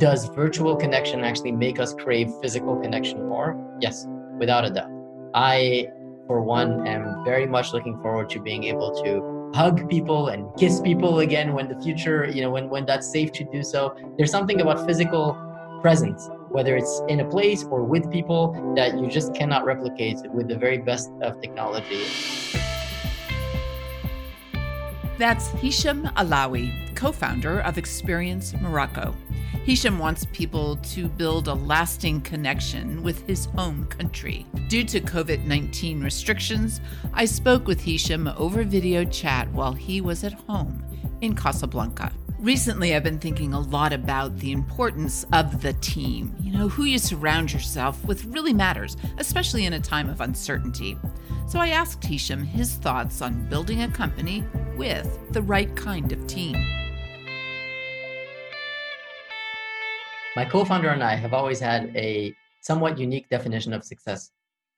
Does virtual connection actually make us crave physical connection more? Yes, without a doubt. I, for one, am very much looking forward to being able to hug people and kiss people again when the future, you know, when, when that's safe to do so. There's something about physical presence, whether it's in a place or with people, that you just cannot replicate with the very best of technology. That's Hisham Alawi, co founder of Experience Morocco. Hisham wants people to build a lasting connection with his home country. Due to COVID 19 restrictions, I spoke with Hisham over video chat while he was at home in Casablanca. Recently, I've been thinking a lot about the importance of the team. You know, who you surround yourself with really matters, especially in a time of uncertainty. So I asked Hisham his thoughts on building a company with the right kind of team. My co founder and I have always had a somewhat unique definition of success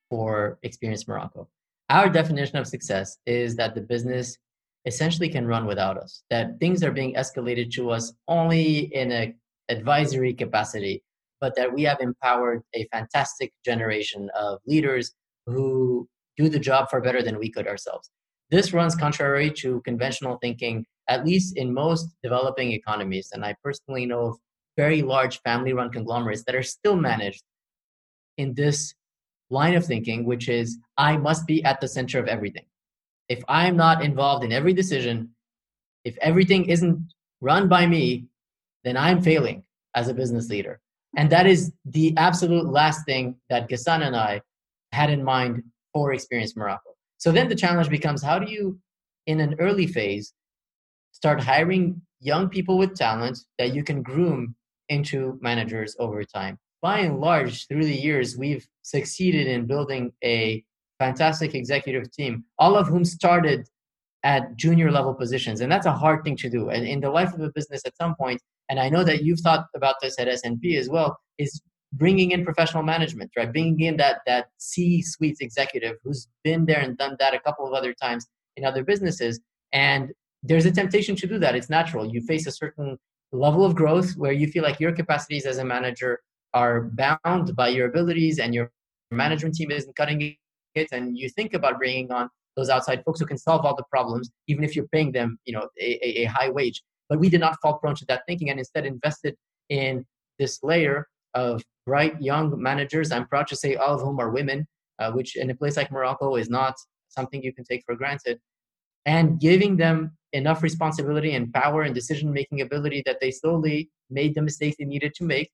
for Experience Morocco. Our definition of success is that the business essentially can run without us, that things are being escalated to us only in an advisory capacity, but that we have empowered a fantastic generation of leaders who do the job far better than we could ourselves. This runs contrary to conventional thinking, at least in most developing economies. And I personally know of very large family run conglomerates that are still managed in this line of thinking, which is I must be at the center of everything. If I'm not involved in every decision, if everything isn't run by me, then I'm failing as a business leader. And that is the absolute last thing that Ghassan and I had in mind for Experience Morocco. So then the challenge becomes how do you, in an early phase, start hiring young people with talent that you can groom into managers over time. By and large, through the years, we've succeeded in building a fantastic executive team, all of whom started at junior level positions. And that's a hard thing to do. And in the life of a business at some point, and I know that you've thought about this at SNP as well, is bringing in professional management, right? Bringing in that, that C-suite executive who's been there and done that a couple of other times in other businesses. And there's a temptation to do that. It's natural. You face a certain level of growth where you feel like your capacities as a manager are bound by your abilities and your management team isn't cutting it and you think about bringing on those outside folks who can solve all the problems even if you're paying them you know a, a high wage. But we did not fall prone to that thinking and instead invested in this layer of bright young managers i'm proud to say all of whom are women uh, which in a place like morocco is not something you can take for granted and giving them enough responsibility and power and decision making ability that they slowly made the mistakes they needed to make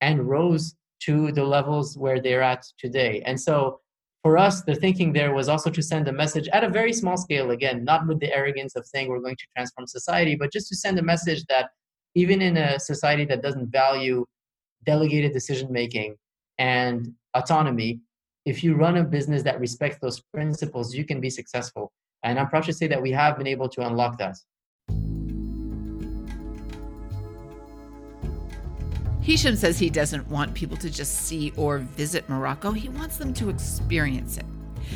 and rose to the levels where they're at today. And so for us, the thinking there was also to send a message at a very small scale, again, not with the arrogance of saying we're going to transform society, but just to send a message that even in a society that doesn't value delegated decision making and autonomy, if you run a business that respects those principles, you can be successful. And I'm proud to say that we have been able to unlock that. Hisham says he doesn't want people to just see or visit Morocco, he wants them to experience it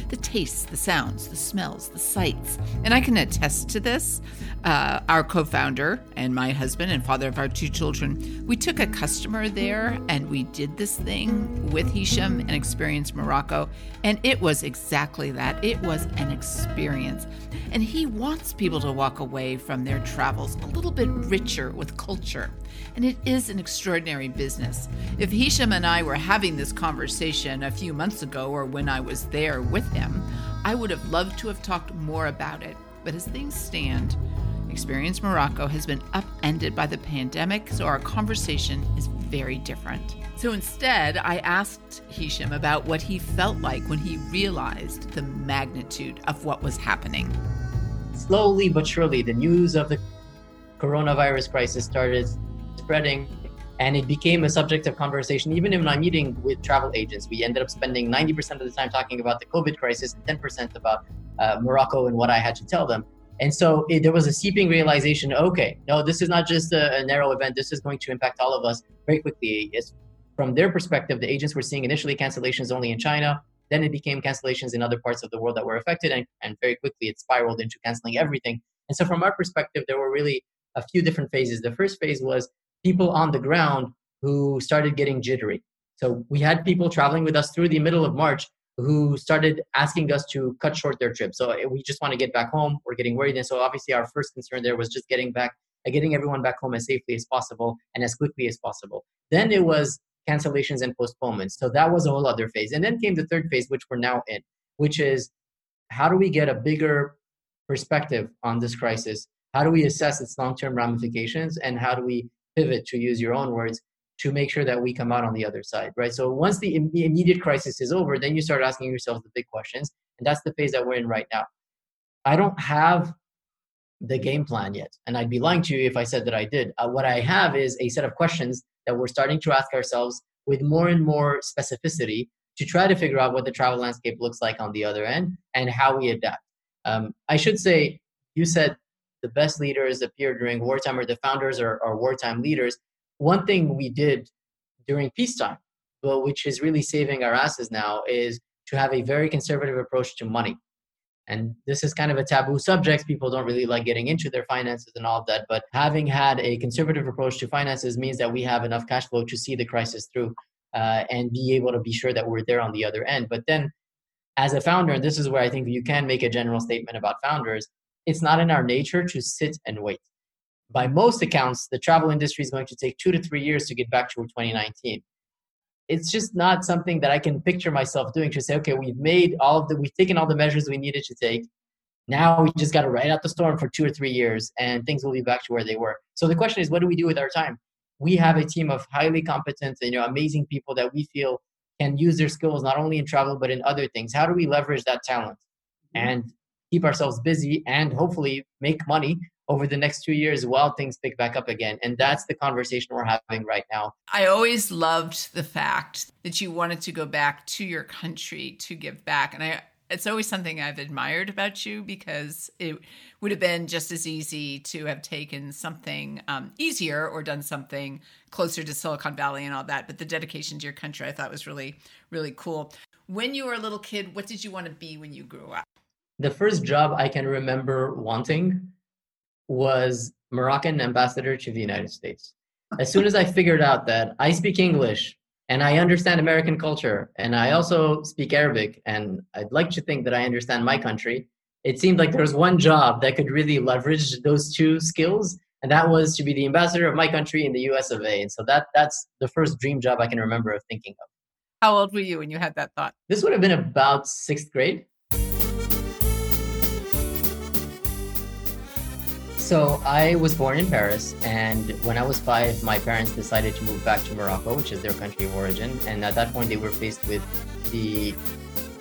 the tastes, the sounds, the smells, the sights. And I can attest to this. Uh, our co founder and my husband and father of our two children, we took a customer there and we did this thing with Hisham and experienced Morocco. And it was exactly that. It was an experience. And he wants people to walk away from their travels a little bit richer with culture. And it is an extraordinary business. If Hisham and I were having this conversation a few months ago or when I was there with him, I would have loved to have talked more about it. But as things stand, Experience Morocco has been upended by the pandemic, so our conversation is very different. So instead, I asked Hisham about what he felt like when he realized the magnitude of what was happening. Slowly but surely, the news of the coronavirus crisis started spreading and it became a subject of conversation. Even in my meeting with travel agents we ended up spending 90% of the time talking about the covid crisis and 10% about uh, morocco and what i had to tell them. And so it, there was a seeping realization okay no this is not just a, a, narrow event. This is going to impact all of us very quickly. It's, from their perspective the agents were seeing initially cancellations only in china. Then it became cancellations in other parts of the world that were affected and, and very quickly it spiraled into canceling everything. And so from our perspective there were really a few different phases. The first phase was people on the ground who started getting jittery. So we had people traveling with us through the middle of March who started asking us to cut short their trip. So eh, we just want to get back home. We're getting worried. And so obviously our first concern there was just getting back, uh, getting everyone back home as safely as possible and as quickly as possible. Then it was cancellations and postponements. So that was a whole other phase. And then came the third phase, which we're now in, which is how do we get a bigger perspective on this crisis? How do we assess its long term ramifications? And how do we pivot, to use your own words, to make sure that we come out on the other side, right? So once the, immediate crisis is over, then you start asking yourself the big questions. And that's the phase that we're in right now. I don't have the game plan yet. And I'd be lying to you if I said that I did. Uh, what I have is a set of questions that we're starting to ask ourselves with more and more specificity to try to figure out what the travel landscape looks like on the other end and how we adapt. Um, I should say, you said the best leaders appear during wartime or the founders are, are wartime leaders one thing we did during peacetime, well, which is really saving our asses now, is to have a very conservative approach to money. And this is kind of a taboo subject. People don't really like getting into their finances and all of that. But having had a conservative approach to finances means that we have enough cash flow to see the crisis through uh, and be able to be sure that we're there on the other end. But then, as a founder, and this is where I think you can make a general statement about founders, it's not in our nature to sit and wait by most accounts, the travel industry is going to take two to three years to get back to 2019. It's just not something that I can picture myself doing to say, okay, we've made all of the, we've taken all the measures we needed to take. Now we just got to ride out the storm for two or three years and things will be back to where they were. So the question is, what do we do with our time? We have a team of highly competent, you know, amazing people that we feel can use their skills not only in travel but in other things. How do we leverage that talent mm-hmm. and keep ourselves busy and hopefully make money over the next two years while things pick back up again. And that's the conversation we're having right now. I always loved the fact that you wanted to go back to your country to give back. And I, it's always something I've admired about you because it would have been just as easy to have taken something um, easier or done something closer to Silicon Valley and all that. But the dedication to your country I thought was really, really cool. When you were a little kid, what did you want to be when you grew up? The first job I can remember wanting was Moroccan ambassador to the United States. As soon as I figured out that I speak English and I understand American culture and I also speak Arabic and I'd like to think that I understand my country, it seemed like there was one job that could really leverage those two skills and that was to be the ambassador of my country in the US of A. And so that that's the first dream job I can remember of thinking of. How old were you when you had that thought? This would have been about sixth grade. So I was born in Paris, and when I was five, my parents decided to move back to Morocco, which is their country of origin. And at that point, they were faced with the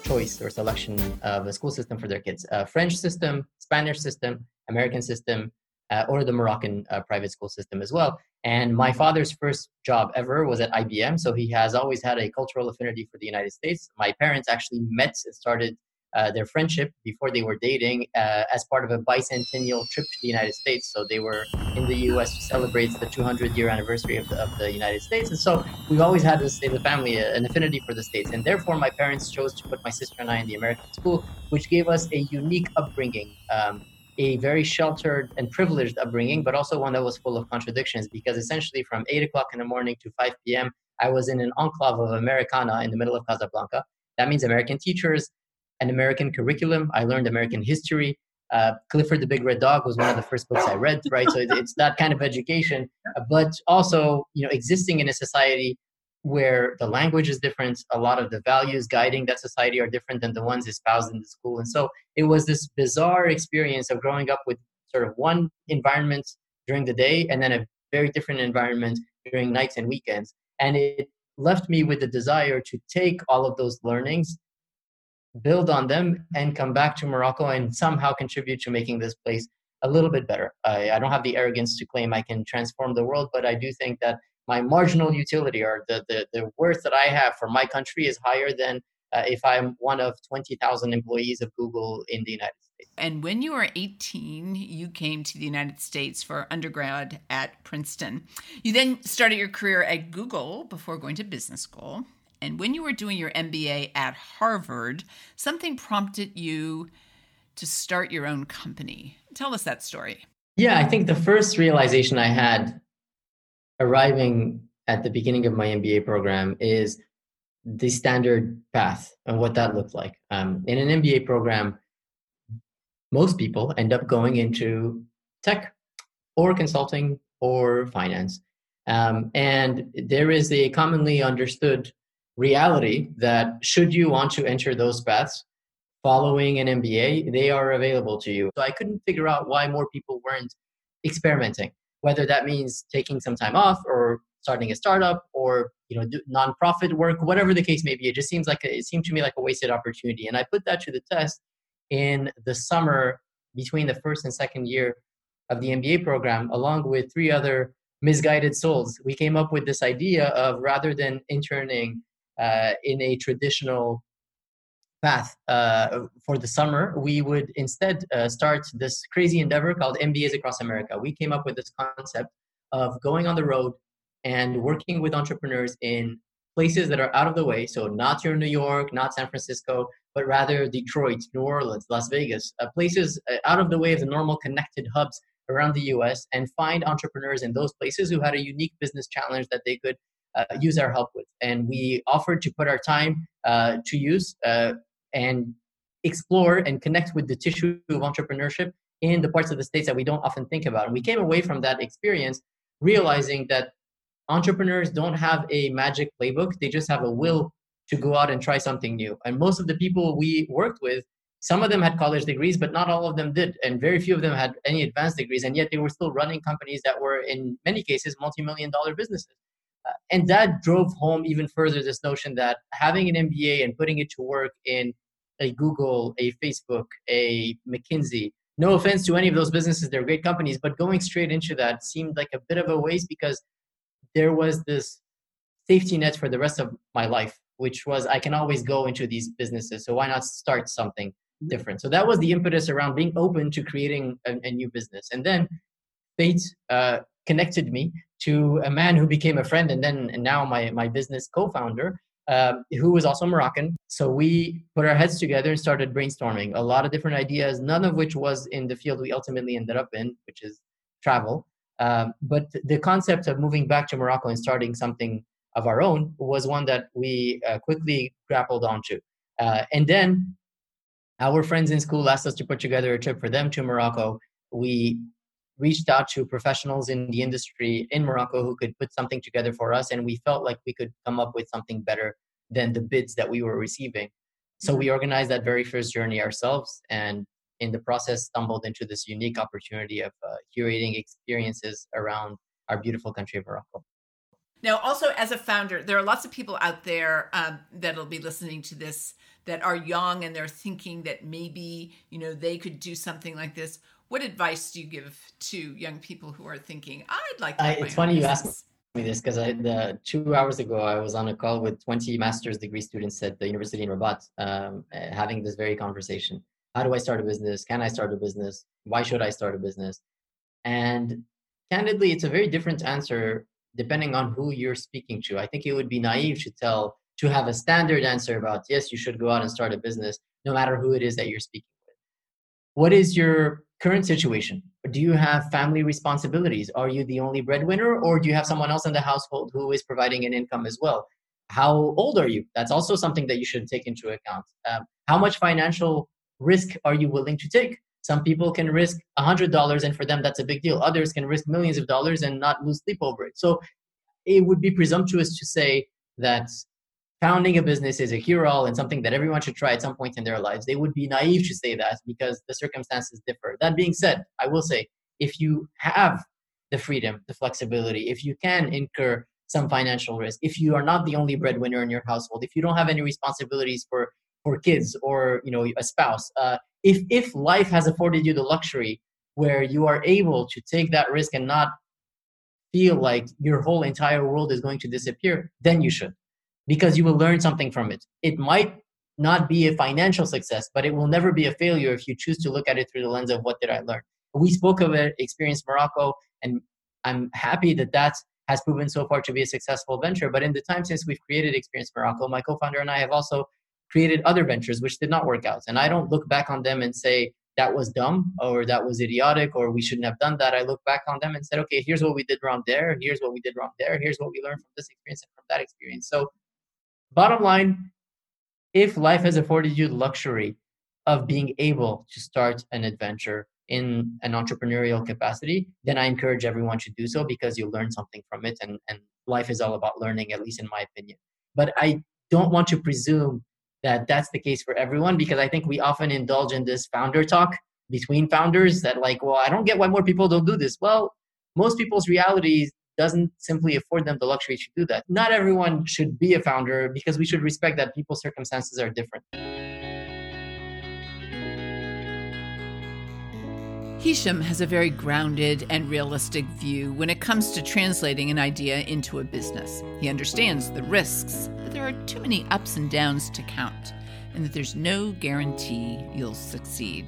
choice or selection of a school system for their kids: a French system, Spanish system, American system, uh, or the Moroccan uh, private school system as well. And my father's first job ever was at IBM, so he has always had a cultural affinity for the United States. My parents actually met and started uh, their friendship before they were dating uh, as part of a bicentennial trip to the United States. So they were in the U.S. to celebrate the 200 year anniversary of the, of the United States. And so we've always had this in the family uh, an affinity for the States. And therefore, my parents chose to put my sister and I in the American school, which gave us a unique upbringing. Um, a very sheltered and privileged upbringing, but also one that was full of contradictions because essentially from 8 o'clock in the morning to 5 p.m., I was in an enclave of Americana in the middle of Casablanca. That means American teachers, an American curriculum. I learned American history. Uh, Clifford the Big Red Dog was one of the first books I read, right? So it's that kind of education, but also, you know, existing in a society where the language is different, a lot of the values guiding that society are different than the ones espoused in the school. And so it was this bizarre experience of growing up with sort of one environment during the day and then a very different environment during nights and weekends. And it left me with the desire to take all of those learnings build on them and come back to Morocco and somehow contribute to making this place a little bit better. I, I, don't have the arrogance to claim I can transform the world, but I do think that my marginal utility or the, the, the worth that I have for my country is higher than uh, if I'm one of 20,000 employees of Google in the United States. And when you were 18, you came to the United States for undergrad at Princeton. You then started your career at Google before going to business school. And when you were doing your MBA at Harvard, something prompted you to start your own company. Tell us that story. Yeah, I think the first realization I had arriving at the beginning of my MBA program is the standard path and what that looked like. Um, in an MBA program, most people end up going into tech or consulting or finance. Um, and there is a commonly understood reality that should you want to enter those paths following an MBA, they are available to you. So I couldn't figure out why more people weren't experimenting, whether that means taking some time off or starting a startup or you know nonprofit work, whatever the case may be. It just seems like a, it seemed to me like a wasted opportunity, and I put that to the test in the summer between the first and second year of the MBA program, along with three other misguided souls. We came up with this idea of rather than interning uh, in a traditional path uh, for the summer, we would instead uh, start this crazy endeavor called MBAs Across America. We came up with this concept of going on the road and working with entrepreneurs in places that are out of the way. So, not your New York, not San Francisco, but rather Detroit, New Orleans, Las Vegas, uh, places uh, out of the way of the normal connected hubs around the US and find entrepreneurs in those places who had a unique business challenge that they could uh, use our help with. And we offered to put our time uh, to use uh, and explore and connect with the tissue of entrepreneurship in the parts of the states that we don't often think about. And we came away from that experience realizing that entrepreneurs don't have a magic playbook, they just have a will to go out and try something new. And most of the people we worked with, some of them had college degrees, but not all of them did. And very few of them had any advanced degrees. And yet they were still running companies that were, in many cases, multi million dollar businesses. And that drove home even further this notion that having an MBA and putting it to work in a Google, a Facebook, a McKinsey, no offense to any of those businesses, they're great companies, but going straight into that seemed like a bit of a waste because there was this safety net for the rest of my life, which was I can always go into these businesses. So why not start something different? So that was the impetus around being open to creating a, a new business. And then fate uh, connected me to a man who became a friend and then and now my, my business co-founder um, who was also Moroccan. So we put our heads together and started brainstorming a lot of different ideas, none of which was in the field we ultimately ended up in, which is travel. Um, but the concept of moving back to Morocco and starting something of our own was one that we uh, quickly grappled onto. Uh, and then our friends in school asked us to put together a trip for them to Morocco. We reached out to professionals in the industry in Morocco who could put something together for us, and we felt like we could come up with something better than the bids that we were receiving. So we organized that very first journey ourselves, and in the process, stumbled into this unique opportunity of uh, curating experiences around our beautiful country of Morocco. Now, also as a founder, there are lots of people out there um, that'll be listening to this that are young and they're thinking that maybe you know they could do something like this what advice do you give to young people who are thinking, I'd like to? I, it's funny business. you ask me this because I the two hours ago I was on a call with 20 master's degree students at the University in Rabat, um, eh, having this very conversation. How do I start a business? Can I start a business? Why should I start a business? And candidly, it's a very different answer depending on who you're speaking to. I think it would be naive to tell to have a standard answer about yes, you should go out and start a business, no matter who it is that you're speaking with. What is your current situation? Do you have family responsibilities? Are you the only breadwinner or do you have someone else in the household who is providing an income as well? How old are you? That's also something that you should take into account. Um, how much financial risk are you willing to take? Some people can risk $100 and for them that's a big deal. Others can risk millions of dollars and not lose sleep over it. So it would be presumptuous to say that founding a business is a cure-all and something that everyone should try at some point in their lives. They would be naive to say that because the circumstances differ. That being said, I will say if you have the freedom, the flexibility, if you can incur some financial risk, if you are not the only breadwinner in your household, if you don't have any responsibilities for for kids or you know a spouse, uh, if if life has afforded you the luxury where you are able to take that risk and not feel like your whole entire world is going to disappear, then you should because you will learn something from it. It might not be a financial success, but it will never be a failure if you choose to look at it through the lens of what did I learn. We spoke of it, Experience Morocco, and I'm happy that that has proven so far to be a successful venture. But in the time since we've created Experience Morocco, my co-founder and I have also created other ventures which did not work out. And I don't look back on them and say that was dumb or that was idiotic or we shouldn't have done that, I look back on them and said, okay, here's what we did wrong there. Here's what we did wrong there. Here's what we learned from this experience and from that experience. So, bottom line, if life has afforded you the luxury of being able to start an adventure in an entrepreneurial capacity, then I encourage everyone to do so because you'll learn something from it. And, and life is all about learning, at least in my opinion. But I don't want to presume that that's the case for everyone because I think we often indulge in this founder talk between founders that like, well, I don't get why more people don't do this. Well, most people's reality doesn't simply afford them the luxury to do that. Not everyone should be a founder because we should respect that people's circumstances are different. Hisham has a very grounded and realistic view when it comes to translating an idea into a business. He understands the risks, that there are too many ups and downs to count, and that there's no guarantee you'll succeed.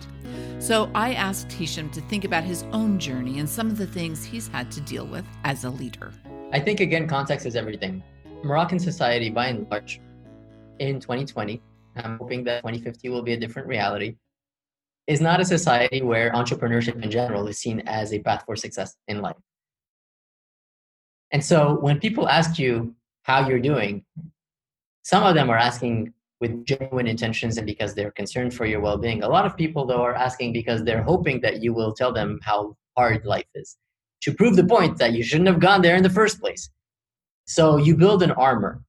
So I asked Hisham to think about his own journey and some of the things he's had to deal with as a leader. I think, again, context is everything. Moroccan society, by and large, in 2020, I'm hoping that 2050 will be a different reality is not a society where entrepreneurship in general is seen as a path for success in life. And so when people ask you how you're doing, some of them are asking with genuine intentions and because they're concerned for your well being. A lot of people, though, are asking because they're hoping that you will tell them how hard life is to prove the point that you shouldn't have gone there in the first place. So you build an armor,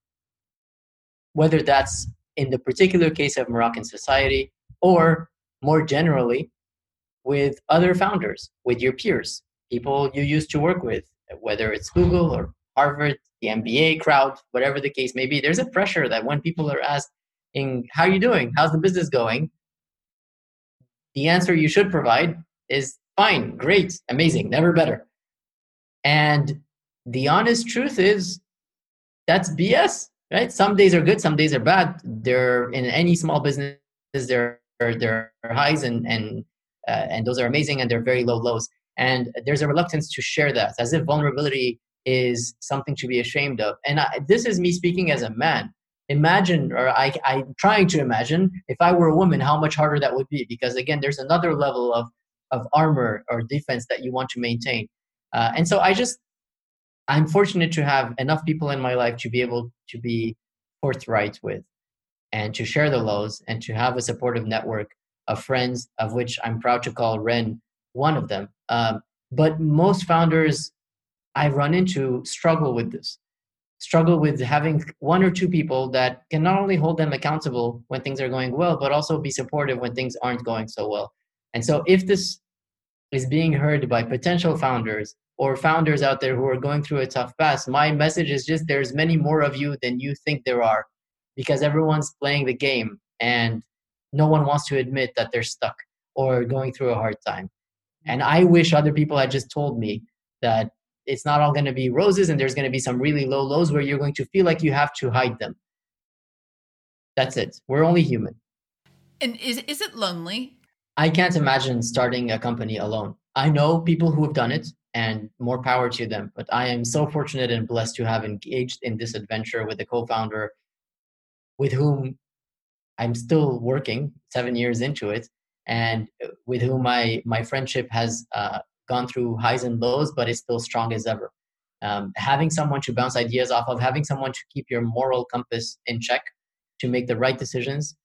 whether that's in the particular case of Moroccan society or more generally with other founders, with your peers, people you used to work with, whether it's Google or Harvard, the MBA crowd, whatever the case may be. There's a pressure that when people are asking, How are you doing? How's the business going? The answer you should provide is fine, great, amazing, never better. And the honest truth is that's BS, right? Some days are good, some days are bad. There in any small business, there their highs and and uh, and those are amazing and they're very low lows and there's a reluctance to share that as if vulnerability is something to be ashamed of and I, this is me speaking as a man imagine or I, i'm trying to imagine if i were a woman how much harder that would be. Because again there's another level of of armor or defense that you want to maintain. Uh, and so i just i'm fortunate to have enough people in my life to be able to be forthright with and to share the lows and to have a supportive network of friends, of which I'm proud to call Ren one of them. Um, but most founders I run into struggle with this, struggle with having one or two people that can not only hold them accountable when things are going well, but also be supportive when things aren't going so well. And so if this is being heard by potential founders or founders out there who are going through a tough pass, my message is just there's many more of you than you think there are because everyone's playing the game and no one wants to admit that they're stuck or going through a hard time. And I wish other people had just told me that it's not all going to be roses and there's going to be some really low lows where you're going to feel like you have to hide them. That's it. We're only human. And is is it lonely? I can't imagine starting a company alone. I know people who have done it and more power to them, but I am so fortunate and blessed to have engaged in this adventure with a co-founder with whom I'm still working seven years into it, and with whom my my friendship has uh, gone through highs and lows, but is still strong as ever. Um, having someone to bounce ideas off of, having someone to keep your moral compass in check, to make the right decisions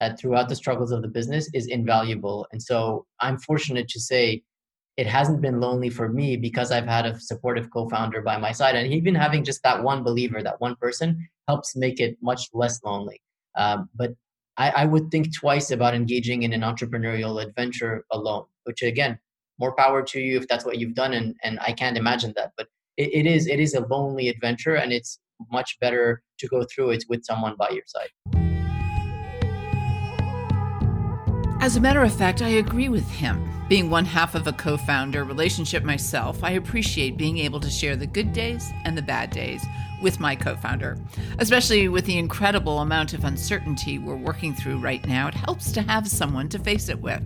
uh, throughout the struggles of the business is invaluable. And so I'm fortunate to say it hasn't been lonely for me because I've had a supportive co-founder by my side, and even having just that one believer, that one person, helps make it much less lonely. Um, but I, I, would think twice about engaging in an entrepreneurial adventure alone, which again, more power to you if that's what you've done. And, and I can't imagine that, but it, it is, it is a lonely adventure and it's much better to go through it with someone by your side. As a matter of fact, I agree with him. Being one half of a co founder relationship myself, I appreciate being able to share the good days and the bad days with my co founder. Especially with the incredible amount of uncertainty we're working through right now, it helps to have someone to face it with.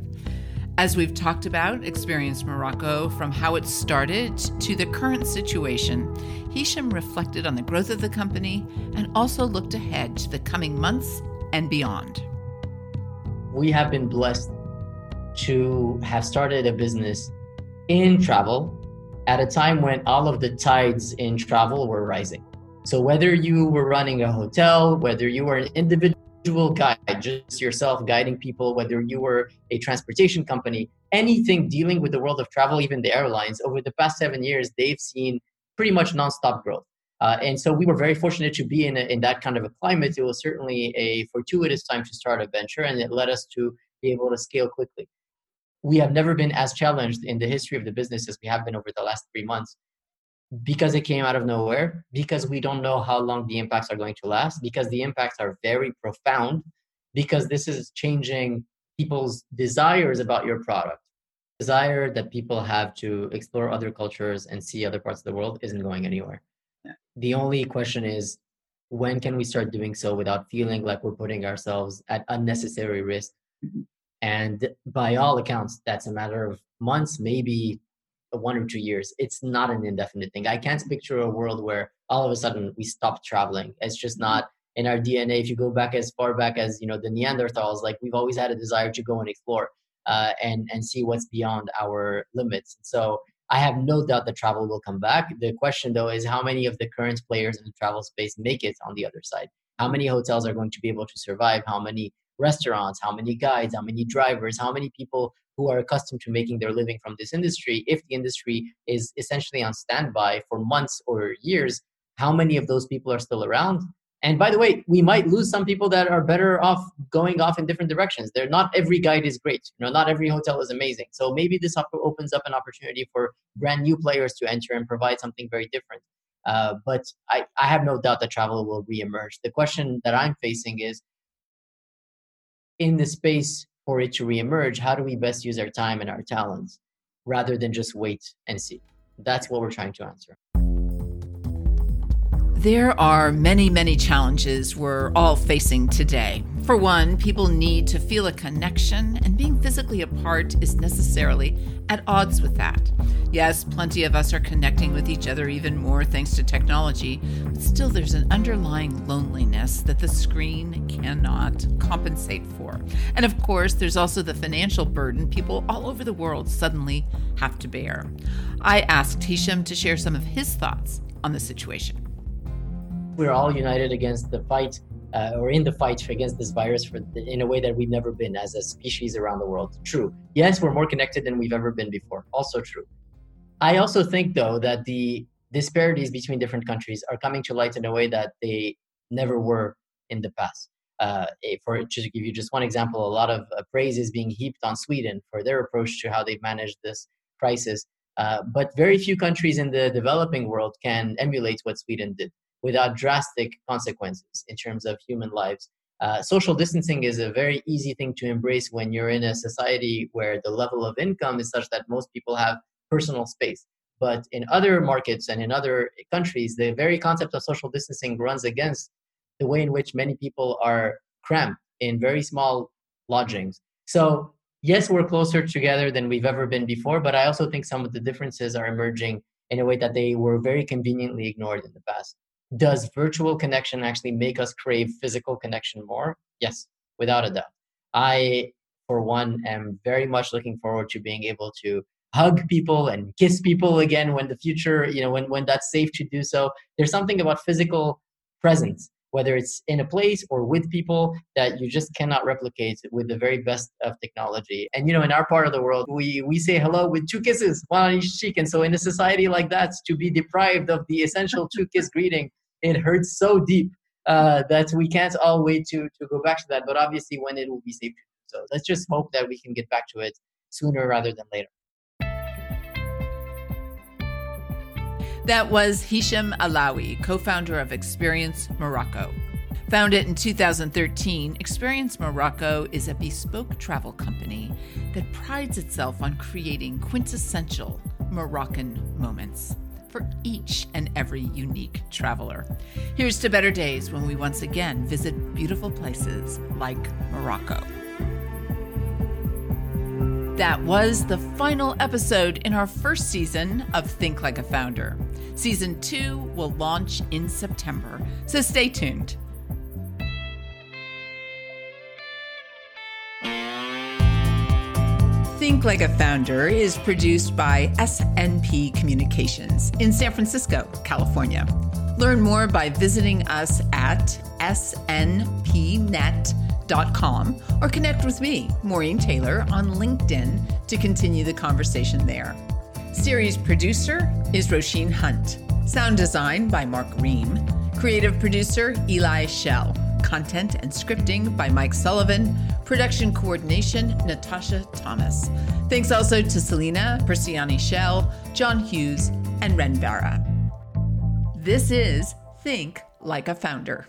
As we've talked about, Experience Morocco, from how it started to the current situation, Hisham reflected on the growth of the company and also looked ahead to the coming months and beyond. We have been blessed to have started a business in travel at a time when all of the tides in travel were rising. So whether you were running a hotel, whether you were an individual guide, just yourself guiding people, whether you were a transportation company, anything dealing with the world of travel, even the airlines, over the past seven years, they've seen pretty much nonstop growth. Uh, and so we were very fortunate to be in, a, in that kind of a climate. It was certainly a fortuitous time to start a venture, and it led us to be able to scale quickly we have never been as challenged in the history of the business as we have been over the last three months because it came out of nowhere, because we don't know how long the impacts are going to last, because the impacts are very profound, because this is changing people's desires about your product. Desire that people have to explore other cultures and see other parts of the world isn't going anywhere. Yeah. The only question is when can we start doing so without feeling like we're putting ourselves at unnecessary risk mm-hmm. And by all accounts, that's a matter of months, maybe one or two years. It's not an indefinite thing. I can't picture a world where all of a sudden we stop traveling. It's just not in our DNA. If you go back as far back as you know the Neanderthals, like we've always had a desire to go and explore uh, and and see what's beyond our limits. So I have no doubt that travel will come back. The question though is how many of the current players in the travel space make it on the other side. How many hotels are going to be able to survive? How many restaurants, how many guides, how many drivers, how many people who are accustomed to making their living from this industry, if the industry is essentially on standby for months or years, how many of those people are still around? And by the way, we might lose some people that are better off going off in different directions. They're not every guide is great. You know, not every hotel is amazing. So maybe this op- opens up an opportunity for brand new players to enter and provide something very different. Uh, but I, I have no doubt that travel will reemerge. The question that I'm facing is in the space for it to reemerge, how do we best use our time and our talents rather than just wait and see? That's what we're trying to answer. There are many, many challenges we're all facing today. For one, people need to feel a connection, and being physically apart is necessarily at odds with that. Yes, plenty of us are connecting with each other even more thanks to technology, but still there's an underlying loneliness that the screen cannot compensate for. And of course, there's also the financial burden people all over the world suddenly have to bear. I asked Hisham to share some of his thoughts on the situation we're all united against the fight uh, or in the fight against this virus for the, in a way that we've never been as a species around the world. True. Yes, we're more connected than we've ever been before. Also true. I also think though that the disparities between different countries are coming to light in a way that they never were in the past. Uh, for to give you just one example, a lot of uh, praise is being heaped on Sweden for their approach to how they've managed this crisis. Uh, but very few countries in the developing world can emulate what Sweden did without drastic consequences in terms of human lives. Uh, social distancing is a very easy thing to embrace when you're in a society where the level of income is such that most people have personal space. But in other markets and in other countries, the very concept of social distancing runs against the way in which many people are cramped in very small lodgings. So, yes, we're closer together than we've ever been before, but I also think some of the differences are emerging in a way that they were very conveniently ignored in the past does virtual connection actually make us crave physical connection more? Yes, without a doubt. I, for one, am very much looking forward to being able to hug people and kiss people again when the future, you know, when, when that's safe to do so. There's something about physical presence, whether it's in a place or with people, that you just cannot replicate with the very best of technology. And, you know, in our part of the world, we, we say hello with two kisses, one on each cheek. And so in a society like that, to be deprived of the essential two kiss greeting it hurts so deep uh, that we can't all wait to to go back to that. But obviously, when it will be safe. So let's just hope that we can get back to it sooner rather than later. That was Hisham Alawi, co founder of Experience Morocco. Founded in 2013, Experience Morocco is a bespoke travel company that prides itself on creating quintessential Moroccan moments for each and every unique traveler. Here's to better days when we once again visit beautiful places like Morocco. That was the final episode in our first season of Think Like a Founder. Season two will launch in September, so stay tuned. Think Like a Founder is produced by SNP Communications in San Francisco, California. Learn more by visiting us at snpnet.com or connect with me, Maureen Taylor, on LinkedIn to continue the conversation there. Series producer is Roisin Hunt. Sound design by Mark Ream. Creative producer Eli Shell. Content and scripting by Mike Sullivan. Production coordination Natasha Thomas. Thanks also to Selena Persiani Shell, John Hughes, and Ren Vara. This is Think Like a Founder.